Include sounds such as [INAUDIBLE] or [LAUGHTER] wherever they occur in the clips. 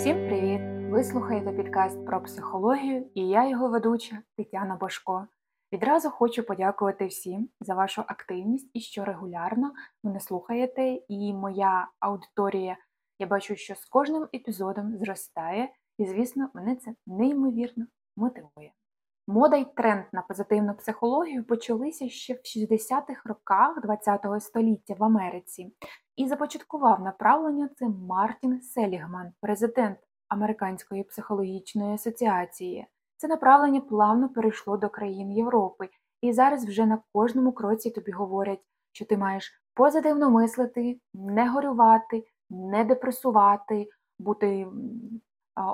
Всім привіт! Ви слухаєте підкаст про психологію, і я його ведуча Тетяна Башко. Відразу хочу подякувати всім за вашу активність і що регулярно мене слухаєте, і моя аудиторія, я бачу, що з кожним епізодом зростає, і, звісно, мене це неймовірно мотивує. Мода й тренд на позитивну психологію почалися ще в 60-х роках ХХ століття в Америці, і започаткував направлення це Мартін Селігман, президент Американської психологічної асоціації. Це направлення плавно перейшло до країн Європи, і зараз вже на кожному кроці тобі говорять, що ти маєш позитивно мислити, не горювати, не депресувати, бути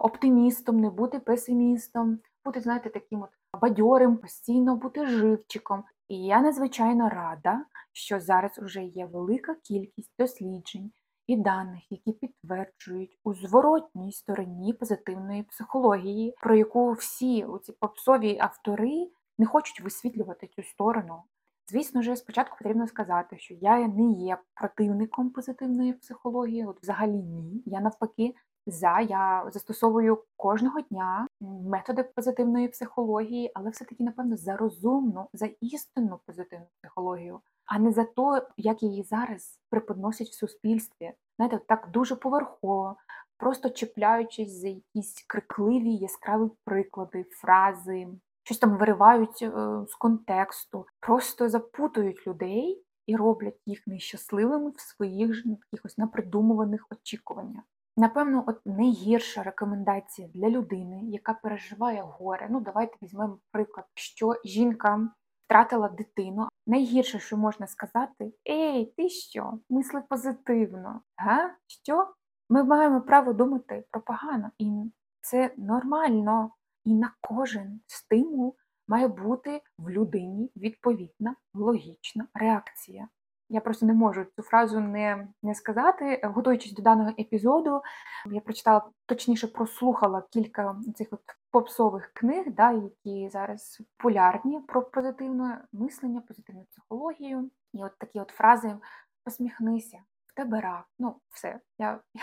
оптимістом, не бути песимістом, бути, знаєте, таким от бадьорим, постійно бути живчиком. І я надзвичайно рада, що зараз вже є велика кількість досліджень і даних, які підтверджують у зворотній стороні позитивної психології, про яку всі ці попсові автори не хочуть висвітлювати цю сторону. Звісно ж, спочатку потрібно сказати, що я не є противником позитивної психології, от взагалі ні. Я навпаки за я застосовую кожного дня методи позитивної психології, але все-таки, напевно, за розумну, за істинну позитивну психологію, а не за те, як її зараз преподносять в суспільстві. Знаєте, так дуже поверхово, просто чіпляючись за якісь крикливі, яскраві приклади, фрази, щось там виривають е, з контексту, просто запутують людей і роблять їх нещасливими в своїх ж якихось напридумуваних очікуваннях. Напевно, от найгірша рекомендація для людини, яка переживає горе. Ну, давайте візьмемо приклад, що жінка втратила дитину. Найгірше, що можна сказати, ей, ти що? Мисли позитивно. Га? Що? Ми маємо право думати про погано, і це нормально. І на кожен стимул має бути в людині відповідна логічна реакція. Я просто не можу цю фразу не не сказати. Готуючись до даного епізоду, я прочитала, точніше, прослухала кілька цих от попсових книг, да, які зараз популярні про позитивне мислення, позитивну психологію. І от такі от фрази посміхнися, в тебе рак. Ну, все. Я, я...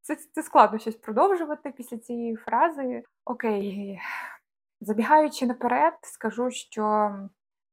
Це, це складно щось продовжувати після цієї фрази. Окей, забігаючи наперед, скажу, що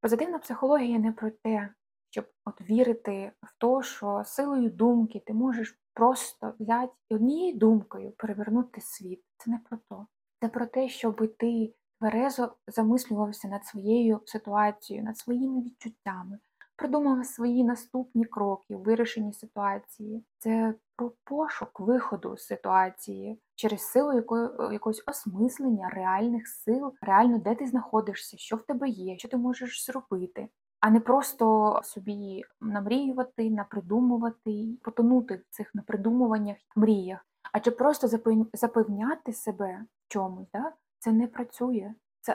позитивна психологія не про те щоб от вірити в те, що силою думки ти можеш просто взяти однією думкою перевернути світ. Це не про то. Це про те, щоб ти тверезо замислювався над своєю ситуацією, над своїми відчуттями, продумав свої наступні кроки у вирішенні ситуації. Це про пошук виходу з ситуації через силу якої, якогось осмислення реальних сил, реально де ти знаходишся, що в тебе є, що ти можеш зробити а не просто собі намріювати, напридумувати, потонути в цих напридумуваннях, мріях, адже просто запевняти себе в чомусь, да? це не працює. Це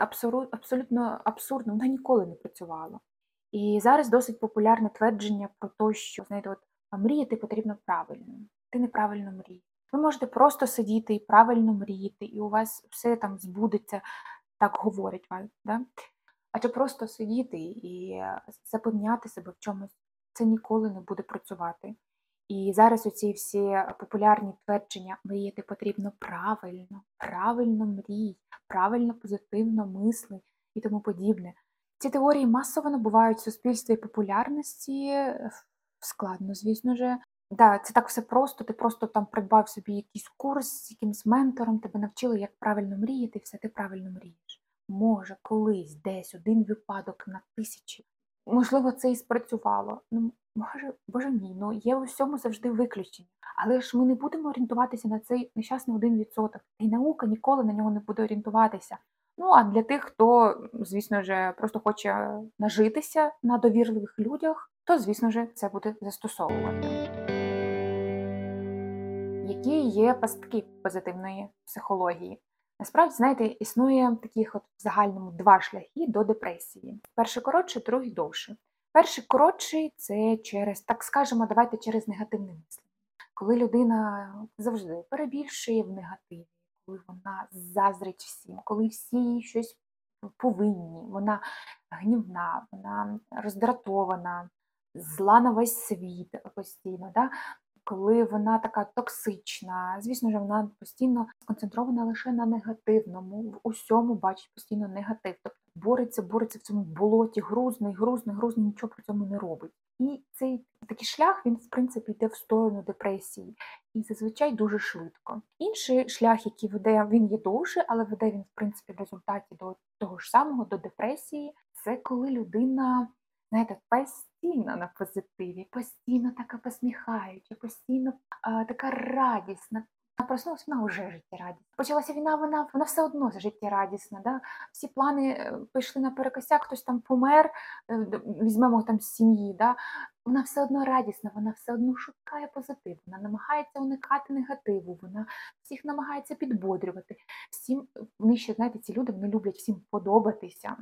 абсолютно абсурдно, воно ніколи не працювало. І зараз досить популярне твердження про те, що знаєте, от мріяти потрібно правильно. Ти неправильно мрієш. Ви можете просто сидіти і правильно мріяти, і у вас все там збудеться, так говорять вам. Да? Адже просто сидіти і е, запевняти себе в чомусь це ніколи не буде працювати. І зараз оці всі популярні твердження мріяти потрібно правильно, правильно мрій, правильно позитивно мисли і тому подібне. Ці теорії масово набувають в суспільстві популярності, е, складно, звісно ж. Да, це так все просто. Ти просто там придбав собі якийсь курс з якимсь ментором, тебе навчили, як правильно мріяти, і все ти правильно мрієш може колись десь один випадок на тисячі. Можливо, це і спрацювало. Ну, може, боже ні, ну є у всьому завжди виключення. Але ж ми не будемо орієнтуватися на цей нещасний один відсоток. І наука ніколи на нього не буде орієнтуватися. Ну а для тих, хто, звісно ж, просто хоче нажитися на довірливих людях, то, звісно ж, це буде застосовувати. Які є пастки позитивної психології? Насправді, знаєте, існує таких от в загальному два шляхи до депресії. Перший коротший, другий довший. Перший коротший це через, так скажемо, давайте через негативне мислення. Коли людина завжди перебільшує в негативі, коли вона заздрить всім, коли всі щось повинні, вона гнівна, вона роздратована, зла на весь світ постійно. Да? Коли вона така токсична. Звісно ж, вона постійно сконцентрована лише на негативному, в усьому бачить постійно негатив. Тобто бореться, бореться в цьому болоті, грузний, грузний, грузний, нічого при цьому не робить. І цей такий шлях він, в принципі, йде в сторону депресії і зазвичай дуже швидко. Інший шлях, який веде, він є довший, але веде він, в принципі, в результаті до того ж самого, до депресії. Це коли людина, знаєте, постійно на позитиві, постійно така посміхаюча, постійно а, така радісна. Проснулася, вона вже життєрадісна. Почалася війна, вона вона все одно життєрадісна. Да? Всі плани е, пішли на перекосяк, хтось там помер, е, візьмемо там сім'ї. Да? Вона все одно радісна, вона все одно шукає позитив, вона намагається уникати негативу, вона всіх намагається підбодрювати. Всім вони ще знаєте, ці люди вони люблять всім подобатися,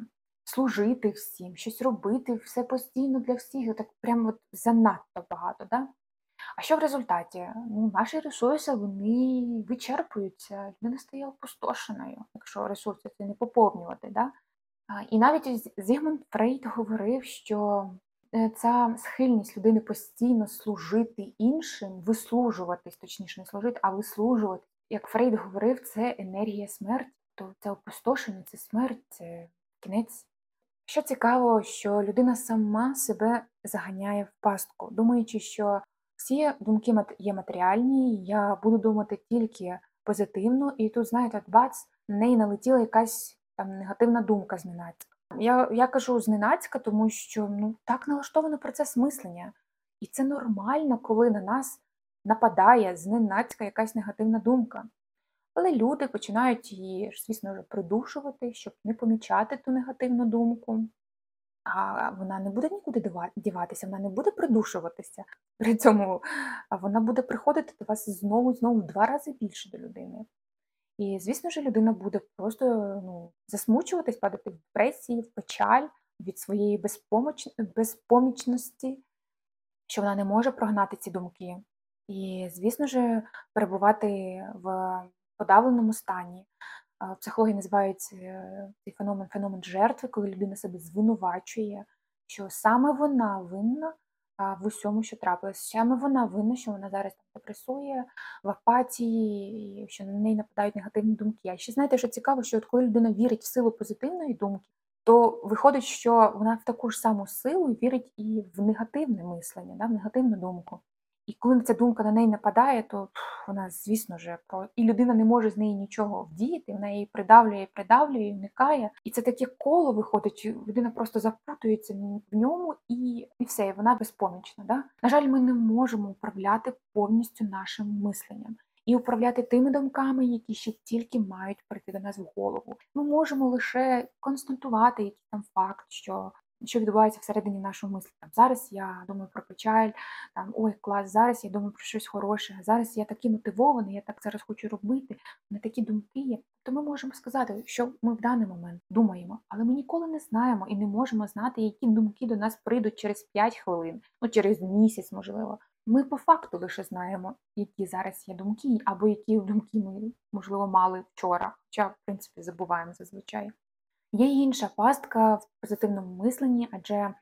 служити всім, щось робити, все постійно для всіх. Так прямо от занадто багато. Да? А що в результаті? Ну, Наші ресурси вони вичерпуються, людина стає опустошеною, якщо ресурси це не поповнювати. Да? І навіть Зігмунд Фрейд говорив, що е, ця схильність людини постійно служити іншим, вислужуватись, точніше, не служити, а вислужувати. Як Фрейд говорив, це енергія смерті, то це опустошення, це смерть, це кінець. Що цікаво, що людина сама себе заганяє в пастку, думаючи, що всі думки є матеріальні, я буду думати тільки позитивно, і тут, знаєте, бац, на неї налетіла якась там негативна думка зненацька. Я я кажу зненацька, тому що ну, так налаштовано процес мислення. І це нормально, коли на нас нападає зненацька якась негативна думка. Але люди починають її, звісно, придушувати, щоб не помічати ту негативну думку а вона не буде нікуди діватися, вона не буде придушуватися. При цьому вона буде приходити до вас знову знову в два рази більше до людини. І, звісно ж, людина буде просто ну, засмучуватись, падати в депресії, в печаль від своєї безпомоч... безпомічності, що вона не може прогнати ці думки. І, звісно ж, перебувати в подавленому стані, в психології називають е, цей феномен феномен жертви, коли людина себе звинувачує, що саме вона винна в усьому, що трапилось. Саме вона винна, що вона зараз там депресує, в апатії, що на неї нападають негативні думки. А ще знаєте, що цікаво, що от коли людина вірить в силу позитивної думки, то виходить, що вона в таку ж саму силу вірить і в негативне мислення, да, в негативну думку. І коли ця думка на неї нападає, то вона, звісно ж, про і людина не може з неї нічого вдіяти, вона її придавлює, придавлює, уникає. І це таке коло виходить, людина просто запутується в ньому і і все, і вона безпомічна. Да? На жаль, ми не можемо управляти повністю нашим мисленням. І управляти тими думками, які ще тільки мають прийти до нас в голову. Ми можемо лише констатувати якийсь там факт, що що відбувається всередині нашого мислі. Там Зараз я думаю про печаль, там ой, клас, зараз я думаю про щось хороше, зараз я такий мотивований, я так зараз хочу робити, не такі думки є. То ми можемо сказати, що ми в даний момент думаємо, але ми ніколи не знаємо і не можемо знати, які думки до нас прийдуть через 5 хвилин, ну через місяць, можливо. Ми по факту лише знаємо, які зараз є думки, або які думки ми, можливо, мали вчора, хоча, в принципі, забуваємо зазвичай. Є інша пастка в позитивному мисленні, адже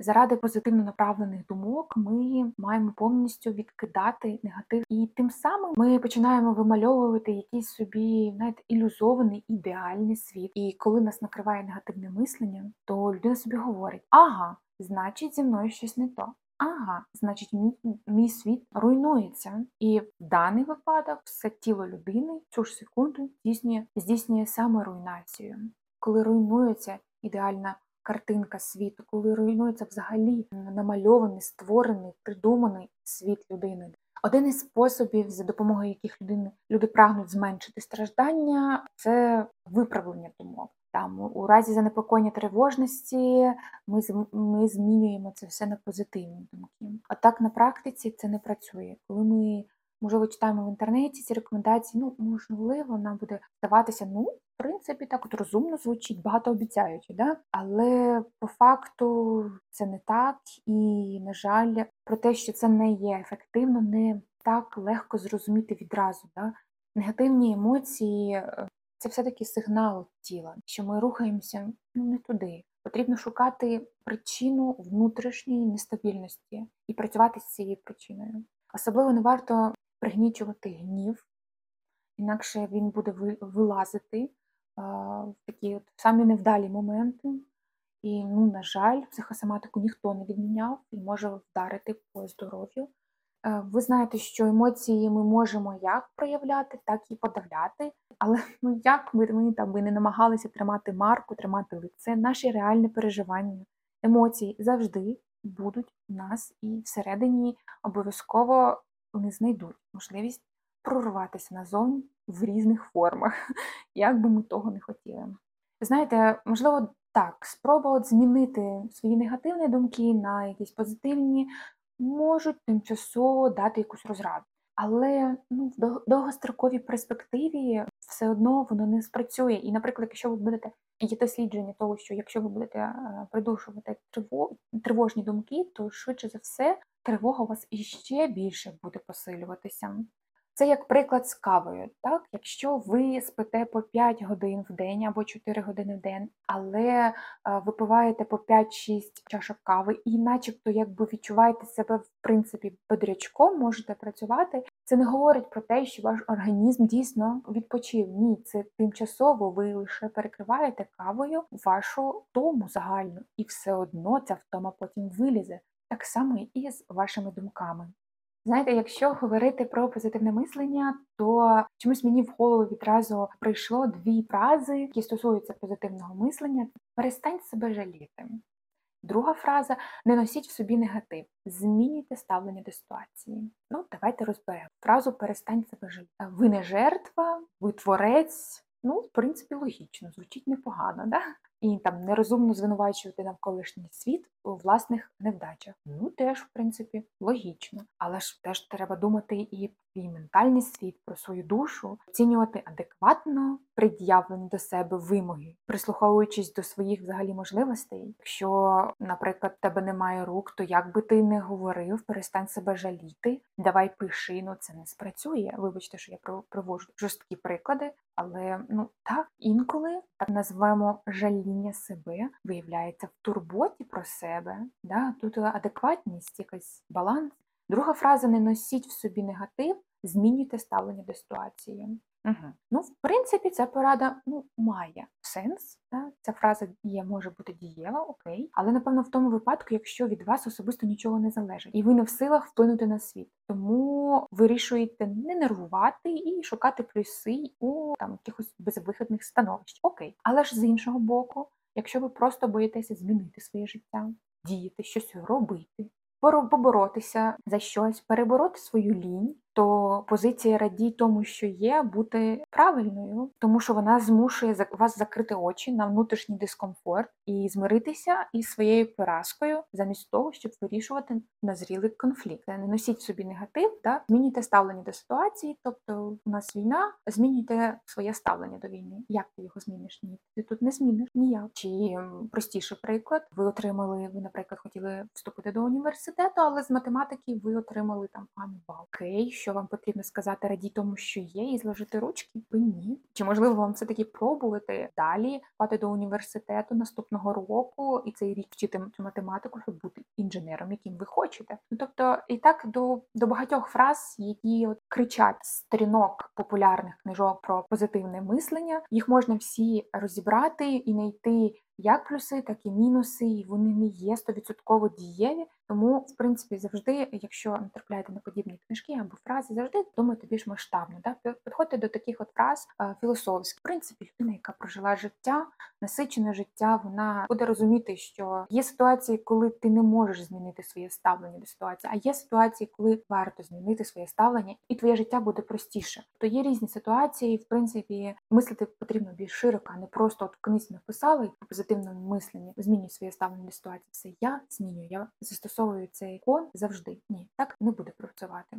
заради позитивно направлених думок ми маємо повністю відкидати негатив, і тим самим ми починаємо вимальовувати якийсь собі знаєте, ілюзований ідеальний світ. І коли нас накриває негативне мислення, то людина собі говорить: ага, значить, зі мною щось не то. Ага, значить, мій, мій світ руйнується, і в даний випадок все тіло людини цю ж секунду здійснює здійснює саморуйнацію коли руйнується ідеальна картинка світу, коли руйнується взагалі намальований, створений, придуманий світ людини. Один із способів, за допомогою яких людини люди прагнуть зменшити страждання, це виправлення думок. Там у разі занепокоєння тривожності ми ми змінюємо це все на позитивні думки. А так на практиці це не працює. Коли ми можливо читаємо в інтернеті ці рекомендації, ну можливо, нам буде здаватися, ну в принципі, так от розумно звучить, багатообіцяючи, да? але по факту це не так, і, на жаль, про те, що це не є ефективно, не так легко зрозуміти відразу. Да? Негативні емоції е, це все-таки сигнал тіла, що ми рухаємося ну, не туди. Потрібно шукати причину внутрішньої нестабільності і працювати з цією причиною. Особливо не варто пригнічувати гнів, інакше він буде вилазити в такі от самі невдалі моменти. І, ну, на жаль, психосоматику ніхто не відміняв і може вдарити по здоров'ю. Е, Ви знаєте, що емоції ми можемо як проявляти, так і подавляти. Але ну як ми, ми там не намагалися тримати марку, тримати лице, наші реальні переживання, емоції завжди будуть у нас і всередині обов'язково вони знайдуть можливість прорватися назовні в різних формах, [LAUGHS] як би ми того не хотіли. Знаєте, можливо, так, спроба змінити свої негативні думки на якісь позитивні можуть тимчасово дати якусь розраду. Але ну, в довгостроковій перспективі все одно воно не спрацює. І, наприклад, якщо ви будете є дослідження того, що якщо ви будете е, придушувати тривожні думки, то швидше за все тривога у вас іще більше буде посилюватися. Це як приклад з кавою. Так? Якщо ви спите по 5 годин в день або 4 години в день, але е, випиваєте по 5-6 чашок кави, і начебто якби відчуваєте себе в принципі бодрячком, можете працювати. Це не говорить про те, що ваш організм дійсно відпочив. Ні, це тимчасово ви лише перекриваєте кавою вашу втому загальну, і все одно ця втома потім вилізе. Так само і з вашими думками. Знаєте, якщо говорити про позитивне мислення, то чомусь мені в голову відразу прийшло дві фрази, які стосуються позитивного мислення. Перестань себе жаліти. Друга фраза не носіть в собі негатив, змінюйте ставлення до ситуації. Ну, давайте розберемо. Фразу перестань себе жаліти. Ви не жертва, ви творець. Ну, в принципі, логічно, звучить непогано, да? І там нерозумно звинувачувати навколишній світ у власних невдачах. Ну, теж, в принципі, логічно. Але ж теж треба думати і про ментальний світ, про свою душу, оцінювати адекватно пред'явлені до себе вимоги, прислуховуючись до своїх взагалі можливостей. Якщо, наприклад, тебе немає рук, то як би ти не говорив, перестань себе жаліти, давай пиши, ну це не спрацює. Вибачте, що я при- привожу жорсткі приклади, але ну так інколи так назвемо жаління себе виявляється в турботі про себе. Да? Тут адекватність, якийсь баланс. Друга фраза не носіть в собі негатив, змінюйте ставлення до ситуації. Угу. Ну, в принципі, ця порада ну, має сенс. Да? Ця фраза є, може бути дієва, окей. Але напевно в тому випадку, якщо від вас особисто нічого не залежить, і ви не в силах вплинути на світ. Тому вирішуєте не нервувати і шукати плюси у там якихось безвихідних становищ. Окей. Але ж з іншого боку, якщо ви просто боїтеся змінити своє життя, діяти, щось робити, поборотися за щось, перебороти свою лінь, то позиція радій тому, що є, бути правильною, тому що вона змушує вас закрити очі на внутрішній дискомфорт і змиритися із своєю поразкою, замість того, щоб вирішувати назрілий конфлікт. Не носіть собі негатив, да? змінюйте ставлення до ситуації, тобто у нас війна, змінюйте своє ставлення до війни. Як ти його зміниш? Ні, ти тут не зміниш ніяк. Чи простіший приклад, ви отримали, ви, наприклад, хотіли вступити до університету, але з математики ви отримали там бал. Окей, що вам потрібно сказати раді тому, що є, і зложити ручки? Ви ні. Чи можливо вам все таки пробувати далі пати до університету наступного року і цей рік вчити цю математику, щоб бути інженером, яким ви хочете? Ну тобто, і так до, до багатьох фраз, які от кричать з сторінок популярних книжок про позитивне мислення, їх можна всі розібрати і знайти як плюси, так і мінуси, і вони не є стовідсотково дієві. Тому, в принципі, завжди, якщо натрапляєте на подібні книжки або фрази, завжди думайте більш масштабно. Пи- Підходьте до таких от фраз е, філософських. В принципі, людина, яка прожила життя, насичене життя, вона буде розуміти, що є ситуації, коли ти не можеш змінити своє ставлення до ситуації, а є ситуації, коли варто змінити своє ставлення, і твоє життя буде простіше. То є різні ситуації, і в принципі, мислити потрібно більш широко, а не просто от в книзі написали по позитивному мисленні, змінюю своє ставлення до ситуації. Все я змінюю, я застосовую цей кон завжди. Ні, так не буде працювати.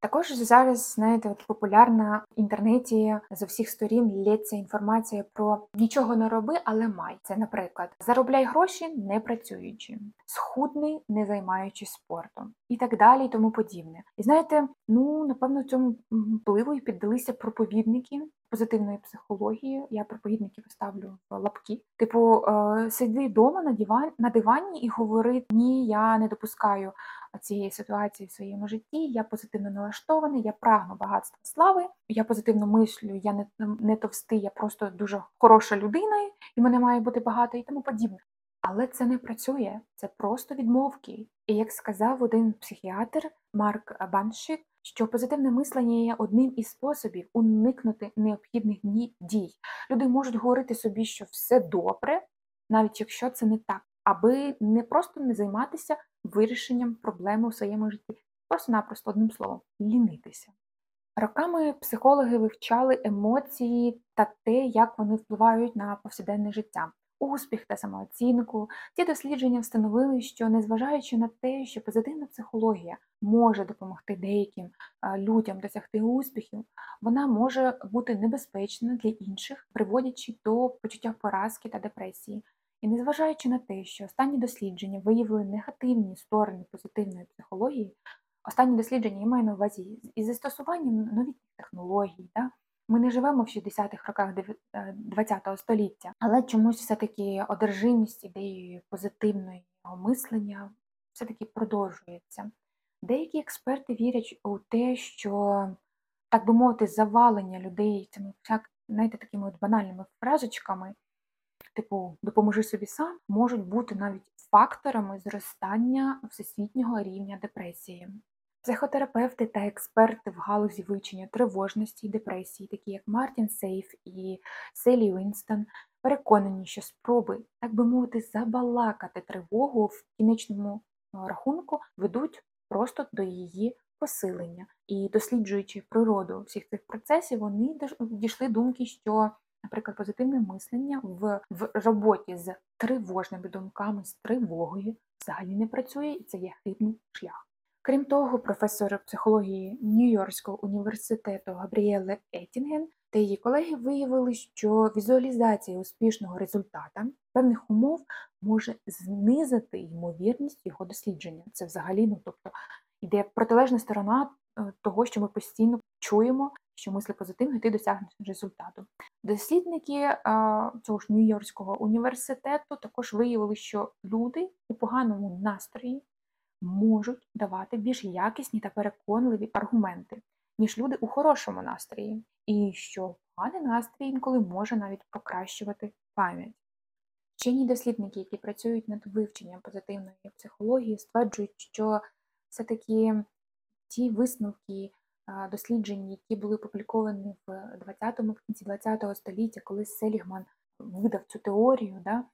Також зараз, знаєте, от популярна в інтернеті з усіх сторін лється інформація про нічого не роби, але май. Це, наприклад, заробляй гроші не працюючи, схудний, не займаючись спортом, і так далі, і тому подібне. І знаєте, ну напевно, цьому впливу і піддалися проповідники позитивної психології. Я проповідників ставлю в лапки. Типу, е, сиди вдома на диван на дивані і говори: ні, я не допускаю цієї ситуації в своєму житті. Я позитивно налаштований, я прагну багатства слави, я позитивно мислю, я не, не товстий, я просто дуже хороша людина, і мене має бути багато і тому подібне. Але це не працює, це просто відмовки. І як сказав один психіатр Марк Баншик, що позитивне мислення є одним із способів уникнути необхідних дій. Люди можуть говорити собі, що все добре, навіть якщо це не так, аби не просто не займатися вирішенням проблеми у своєму житті, просто-напросто одним словом лінитися. Роками психологи вивчали емоції та те, як вони впливають на повсякденне життя успіх та самооцінку. Ці дослідження встановили, що незважаючи на те, що позитивна психологія може допомогти деяким людям досягти успіхів, вона може бути небезпечна для інших, приводячи до почуття поразки та депресії. І незважаючи на те, що останні дослідження виявили негативні сторони позитивної психології, останні дослідження я маю на увазі із застосуванням новітніх технологій. Да? Ми не живемо в 60-х роках ХХ е, століття, але чомусь все-таки одержимість ідеєю позитивного мислення все-таки продовжується. Деякі експерти вірять у те, що, так би мовити, завалення людей цими знаєте, такими от банальними фразочками, типу допоможи собі сам, можуть бути навіть факторами зростання всесвітнього рівня депресії. Психотерапевти та експерти в галузі вивчення тривожності і депресії, такі як Мартін Сейф і Селі Вінстон, переконані, що спроби, так би мовити, забалакати тривогу в кінечному рахунку ведуть просто до її посилення. І досліджуючи природу всіх цих процесів, вони дійшли думки, що, наприклад, позитивне мислення в, в роботі з тривожними думками, з тривогою взагалі не працює, і це є хибний шлях. Крім того, професор психології Нью-Йоркського університету Габріеле Еттінген та її колеги виявили, що візуалізація успішного результата певних умов може знизити ймовірність його дослідження. Це взагалі, ну тобто йде протилежна сторона е, того, що ми постійно чуємо, що мисли позитивно, ти досягнеш результату. Дослідники е, цього ж Нью-Йоркського університету також виявили, що люди у поганому настрої можуть давати більш якісні та переконливі аргументи, ніж люди у хорошому настрої, і що поганий настрій інколи може навіть покращувати пам'ять. Вчені дослідники, які працюють над вивченням позитивної психології, стверджують, що все-таки ті висновки досліджень, які були опубліковані в 20-му кінці 20-го століття, коли Селігман видав цю теорію, да,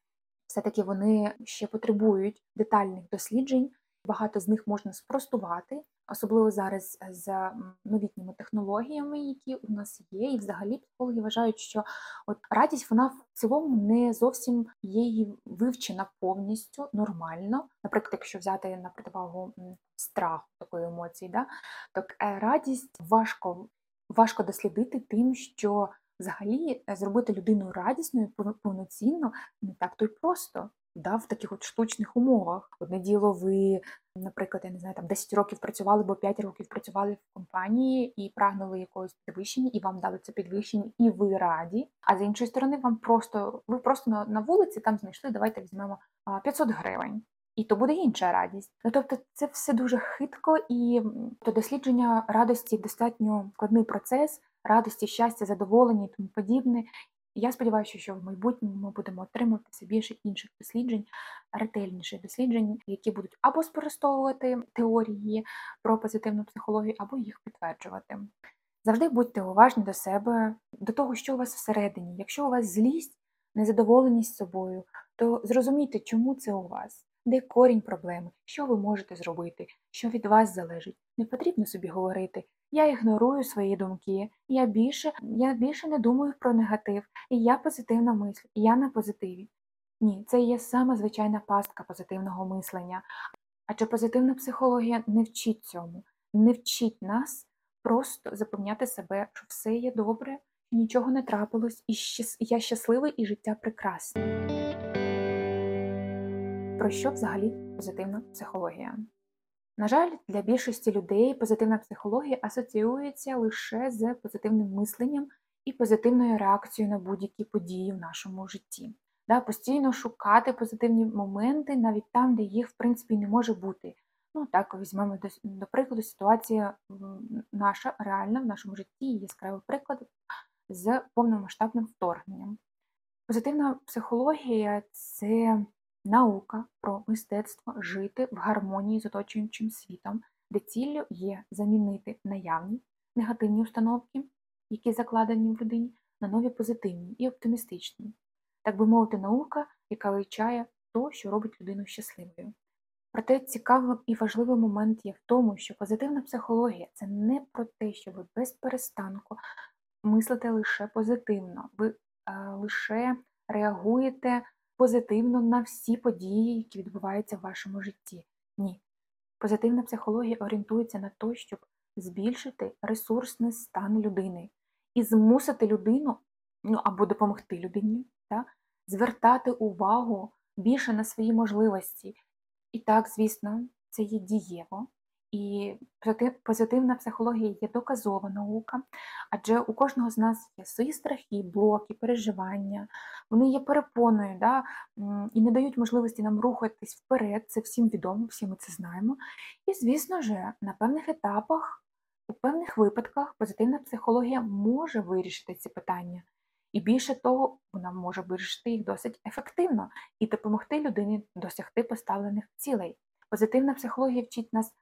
все-таки вони ще потребують детальних досліджень, Багато з них можна спростувати, особливо зараз е, з новітніми технологіями, які у нас є, і взагалі психологи вважають, що от радість вона в цілому не зовсім є вивчена повністю нормально. Наприклад, якщо взяти на противагу страху такої емоції, да, так е, радість важко, важко дослідити тим, що взагалі е, зробити людину радісною повноцінно не так то й просто да, в таких от штучних умовах. Одне діло, ви, наприклад, я не знаю, там 10 років працювали, бо 5 років працювали в компанії і прагнули якогось підвищення, і вам дали це підвищення, і ви раді. А з іншої сторони, вам просто ви просто на, на вулиці там знайшли, давайте візьмемо 500 гривень. І то буде інша радість. Ну тобто, це все дуже хитко, і то дослідження радості достатньо складний процес, радості, щастя, задоволення і тому подібне. Я сподіваюся, що в майбутньому ми будемо отримувати все більше інших досліджень, ретельніших досліджень, які будуть або спростовувати теорії про позитивну психологію, або їх підтверджувати. Завжди будьте уважні до себе, до того, що у вас всередині. Якщо у вас злість, незадоволеність собою, то зрозумійте, чому це у вас де корінь проблеми, що ви можете зробити, що від вас залежить. Не потрібно собі говорити. Я ігнорую свої думки, я більше я більше не думаю про негатив, і я позитивна мислю, я на позитиві. Ні, це є саме звичайна пастка позитивного мислення. Адже позитивна психологія не вчить цьому, не вчить нас просто запевняти себе, що все є добре, нічого не трапилось, і я щасливий, і життя прекрасне. Про що взагалі позитивна психологія? На жаль, для більшості людей позитивна психологія асоціюється лише з позитивним мисленням і позитивною реакцією на будь-які події в нашому житті. Да, Постійно шукати позитивні моменти навіть там, де їх в принципі не може бути. Ну, так, візьмемо до, прикладу ситуація наша реальна в нашому житті, яскравий приклад з повномасштабним вторгненням. Позитивна психологія це наука про мистецтво жити в гармонії з оточуючим світом, де ціллю є замінити наявні негативні установки, які закладені в людині, на нові позитивні і оптимістичні. Так би мовити, наука, яка вивчає то, що робить людину щасливою. Проте цікавим і важливий момент є в тому, що позитивна психологія це не про те, що ви без перестанку мислите лише позитивно, ви е, лише реагуєте позитивно на всі події, які відбуваються в вашому житті. Ні. Позитивна психологія орієнтується на те, щоб збільшити ресурсний стан людини і змусити людину, ну або допомогти людині, та, звертати увагу більше на свої можливості. І так, звісно, це є дієво. І позитивна психологія є доказова наука, адже у кожного з нас є свої страхи, блоки, переживання, вони є перепоною да, і не дають можливості нам рухатись вперед, це всім відомо, всі ми це знаємо. І, звісно ж, на певних етапах, у певних випадках позитивна психологія може вирішити ці питання. І більше того, вона може вирішити їх досить ефективно і допомогти людині досягти поставлених цілей. Позитивна психологія вчить нас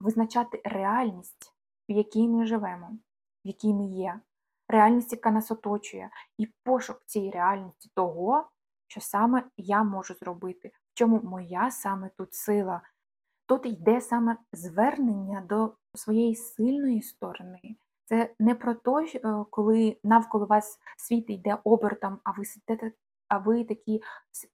визначати реальність, в якій ми живемо, в якій ми є, реальність, яка нас оточує, і пошук цієї реальності того, що саме я можу зробити, в чому моя саме тут сила. Тут йде саме звернення до своєї сильної сторони. Це не про те, е, коли навколо вас світ йде обертом, а ви сидите, а ви такі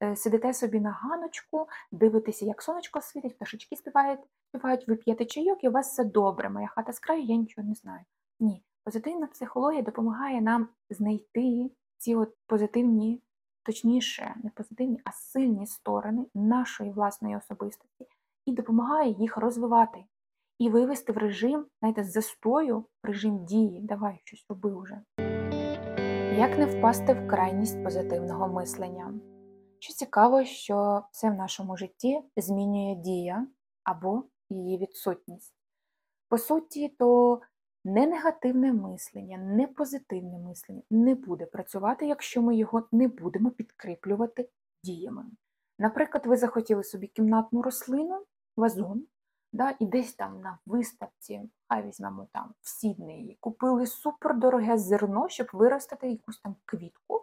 е, сидите собі на ганочку, дивитеся, як сонечко світить, пташечки співають, співають, ви п'єте чайок, і у вас все добре. Моя хата з краю, я нічого не знаю. Ні, позитивна психологія допомагає нам знайти ці от позитивні, точніше, не позитивні, а сильні сторони нашої власної особистості і допомагає їх розвивати і вивести в режим, знаєте, застою, в режим дії. Давай щось роби вже. Як не впасти в крайність позитивного мислення? Що цікаво, що все в нашому житті змінює дія або її відсутність. По суті, то не негативне мислення, не позитивне мислення не буде працювати, якщо ми його не будемо підкріплювати діями. Наприклад, ви захотіли собі кімнатну рослину, вазон, да, і десь там на виставці, хай візьмемо там в Сіднеї, купили супердороге зерно, щоб виростити якусь там квітку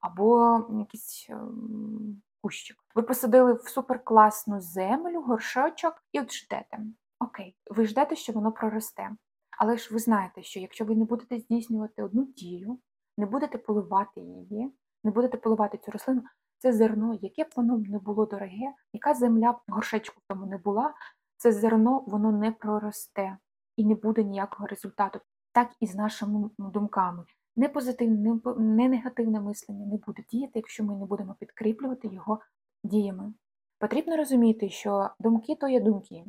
або якийсь ем, кущик. Ви посадили в суперкласну землю, горшочок і от ждете. Окей, ви ждете, що воно проросте. Але ж ви знаєте, що якщо ви не будете здійснювати одну дію, не будете поливати її, не будете поливати цю рослину, це зерно, яке б воно не було дороге, яка земля горшечку в тому не була, це зерно воно не проросте і не буде ніякого результату. Так і з нашими думками. Не позитивне, не негативне мислення не буде діяти, якщо ми не будемо підкріплювати його діями. Потрібно розуміти, що думки то є думки,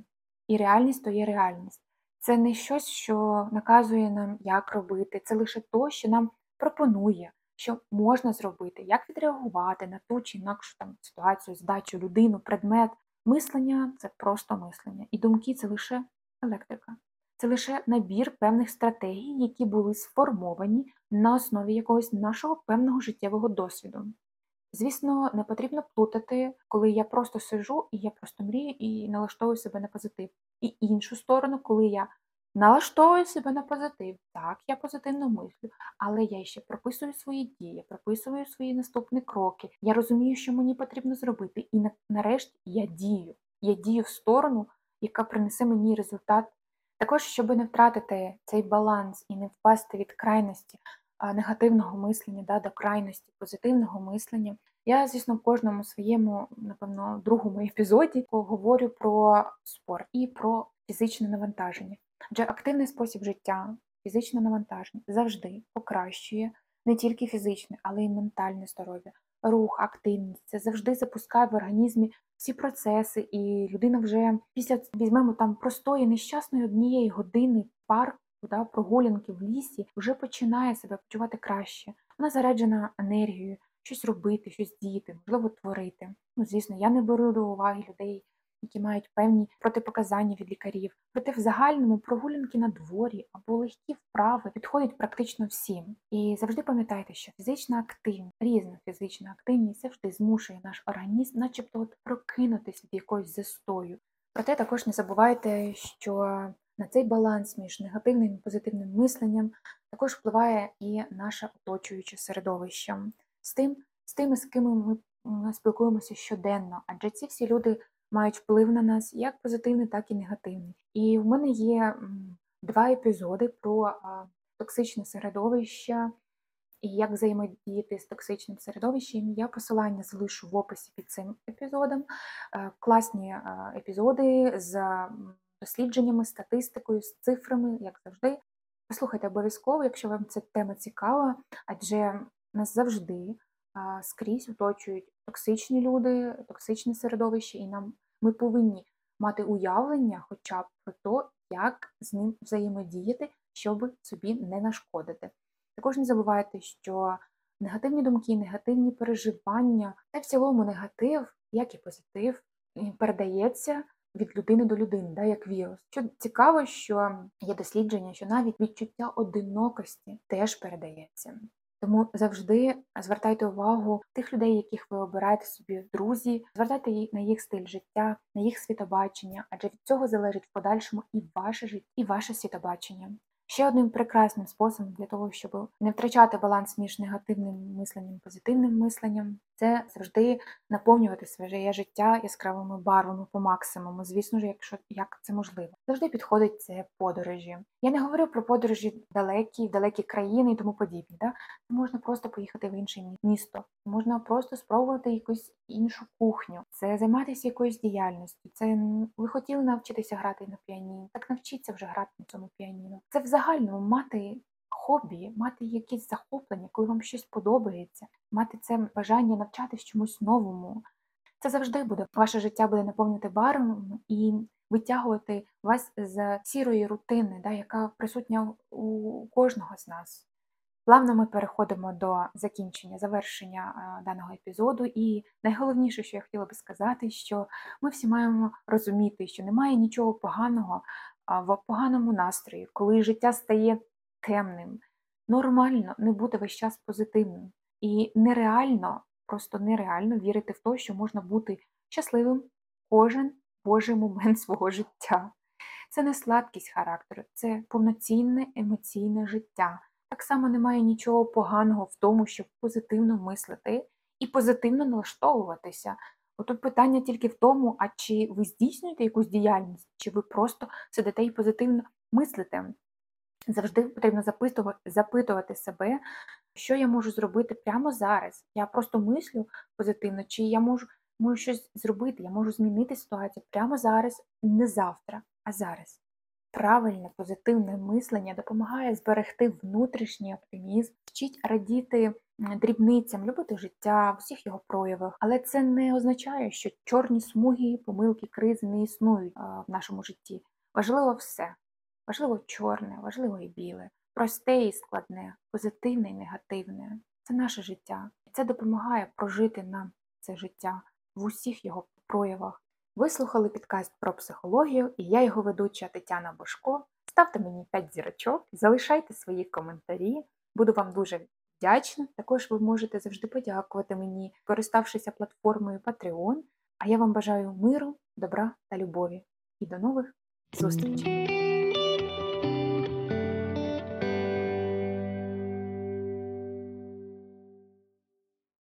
і реальність то є реальність. Це не щось, що наказує нам, як робити, це лише то, що нам пропонує, що можна зробити, як відреагувати на ту чи інакшу там ситуацію, здачу, людину, предмет. Мислення це просто мислення, і думки це лише електрика. Це лише набір певних стратегій, які були сформовані на основі якогось нашого певного життєвого досвіду. Звісно, не потрібно плутати, коли я просто сижу і я просто мрію і налаштовую себе на позитив. І іншу сторону, коли я налаштовую себе на позитив, так, я позитивно мислю, але я ще прописую свої дії, прописую свої наступні кроки. Я розумію, що мені потрібно зробити, і нарешті я дію. Я дію в сторону, яка принесе мені результат. Також, щоб не втратити цей баланс і не впасти від крайності негативного мислення да, до крайності позитивного мислення. Я, звісно, в кожному своєму, напевно, другому епізоді говорю про спорт і про фізичне навантаження. Адже активний спосіб життя, фізичне навантаження завжди покращує не тільки фізичне, але й ментальне здоров'я. Рух, активність це завжди запускає в організмі всі процеси, і людина вже після візьмемо там простої нещасної однієї години парку, да, прогулянки в лісі, вже починає себе почувати краще. Вона заряджена енергією, щось робити, щось діяти, можливо, творити. Ну, звісно, я не беру до уваги людей, які мають певні протипоказання від лікарів. Проте в загальному прогулянки на дворі або легкі вправи підходять практично всім. І завжди пам'ятайте, що фізична активність, різна фізична активність завжди змушує наш організм, начебто, от прокинутись від якогось застою. Проте також не забувайте, що на цей баланс між негативним і позитивним мисленням також впливає і наше оточуюче середовище з тим, з тими, з ким ми спілкуємося щоденно, адже ці всі люди мають вплив на нас як позитивний, так і негативний. І в мене є два епізоди про токсичне середовище і як взаємодіяти з токсичним середовищем. Я посилання залишу в описі під цим епізодом. Е, Класні епізоди з дослідженнями, статистикою, з цифрами, як завжди. Послухайте обов'язково, якщо вам ця тема цікава, адже нас завжди скрізь оточують токсичні люди, токсичне середовище, і нам ми повинні мати уявлення хоча б про те, як з ним взаємодіяти, щоб собі не нашкодити. Також не забувайте, що негативні думки, негативні переживання та в цілому негатив, як і позитив, передається від людини до людини, да, як вірус. Що цікаво, що є дослідження, що навіть відчуття одинокості теж передається. Тому завжди звертайте увагу тих людей, яких ви обираєте собі в друзі, звертайте на їх стиль життя, на їх світобачення, адже від цього залежить в подальшому і ваше життя, і ваше світобачення. Ще одним прекрасним способом для того, щоб не втрачати баланс між негативним мисленням і позитивним мисленням, це завжди наповнювати своє життя яскравими барвами по максимуму. Звісно ж, якщо як це можливо. Завжди підходить це подорожі. Я не говорю про подорожі далекі, в далекі країни і тому подібне. Да? Можна просто поїхати в інше місто, можна просто спробувати якусь іншу кухню, це займатися якоюсь діяльністю. Це ви хотіли навчитися грати на піаніно, так навчіться вже грати на цьому піаніно. Це в загальному мати хобі, мати якісь захоплення, коли вам щось подобається, мати це бажання навчатись чомусь новому. Це завжди буде ваше життя буде наповнювати барвами і витягувати вас з сірої рутини, да, яка присутня у кожного з нас. Плавно ми переходимо до закінчення, завершення даного епізоду. І найголовніше, що я хотіла би сказати, що ми всі маємо розуміти, що немає нічого поганого в поганому настрої, коли життя стає темним. Нормально не бути весь час позитивним. І нереально, просто нереально вірити в те, що можна бути щасливим кожен божий момент [LAUGHS] свого життя. Це не слабкість характеру, це повноцінне емоційне життя. Так само немає нічого поганого в тому, щоб позитивно мислити і позитивно налаштовуватися. Отут питання тільки в тому, а чи ви здійснюєте якусь діяльність, чи ви просто сидите і позитивно мислите. Завжди потрібно запитувати себе, що я можу зробити прямо зараз. Я просто мислю позитивно, чи я можу, можу щось зробити, я можу змінити ситуацію прямо зараз, не завтра, а зараз. Правильне позитивне мислення допомагає зберегти внутрішній оптимізм, вчить радіти дрібницям, любити життя в усіх його проявах. Але це не означає, що чорні смуги, помилки, кризи не існують в нашому житті. Важливо все. Важливо чорне, важливо і біле, просте і складне, позитивне і негативне. Це наше життя. І це допомагає прожити нам це життя в усіх його проявах. Ви слухали підкаст про психологію, і я його ведуча Тетяна Бошко. Ставте мені 5 зірочок, залишайте свої коментарі. Буду вам дуже вдячна. Також ви можете завжди подякувати мені, користавшися платформою Patreon. А я вам бажаю миру, добра та любові. І до нових зустрічей!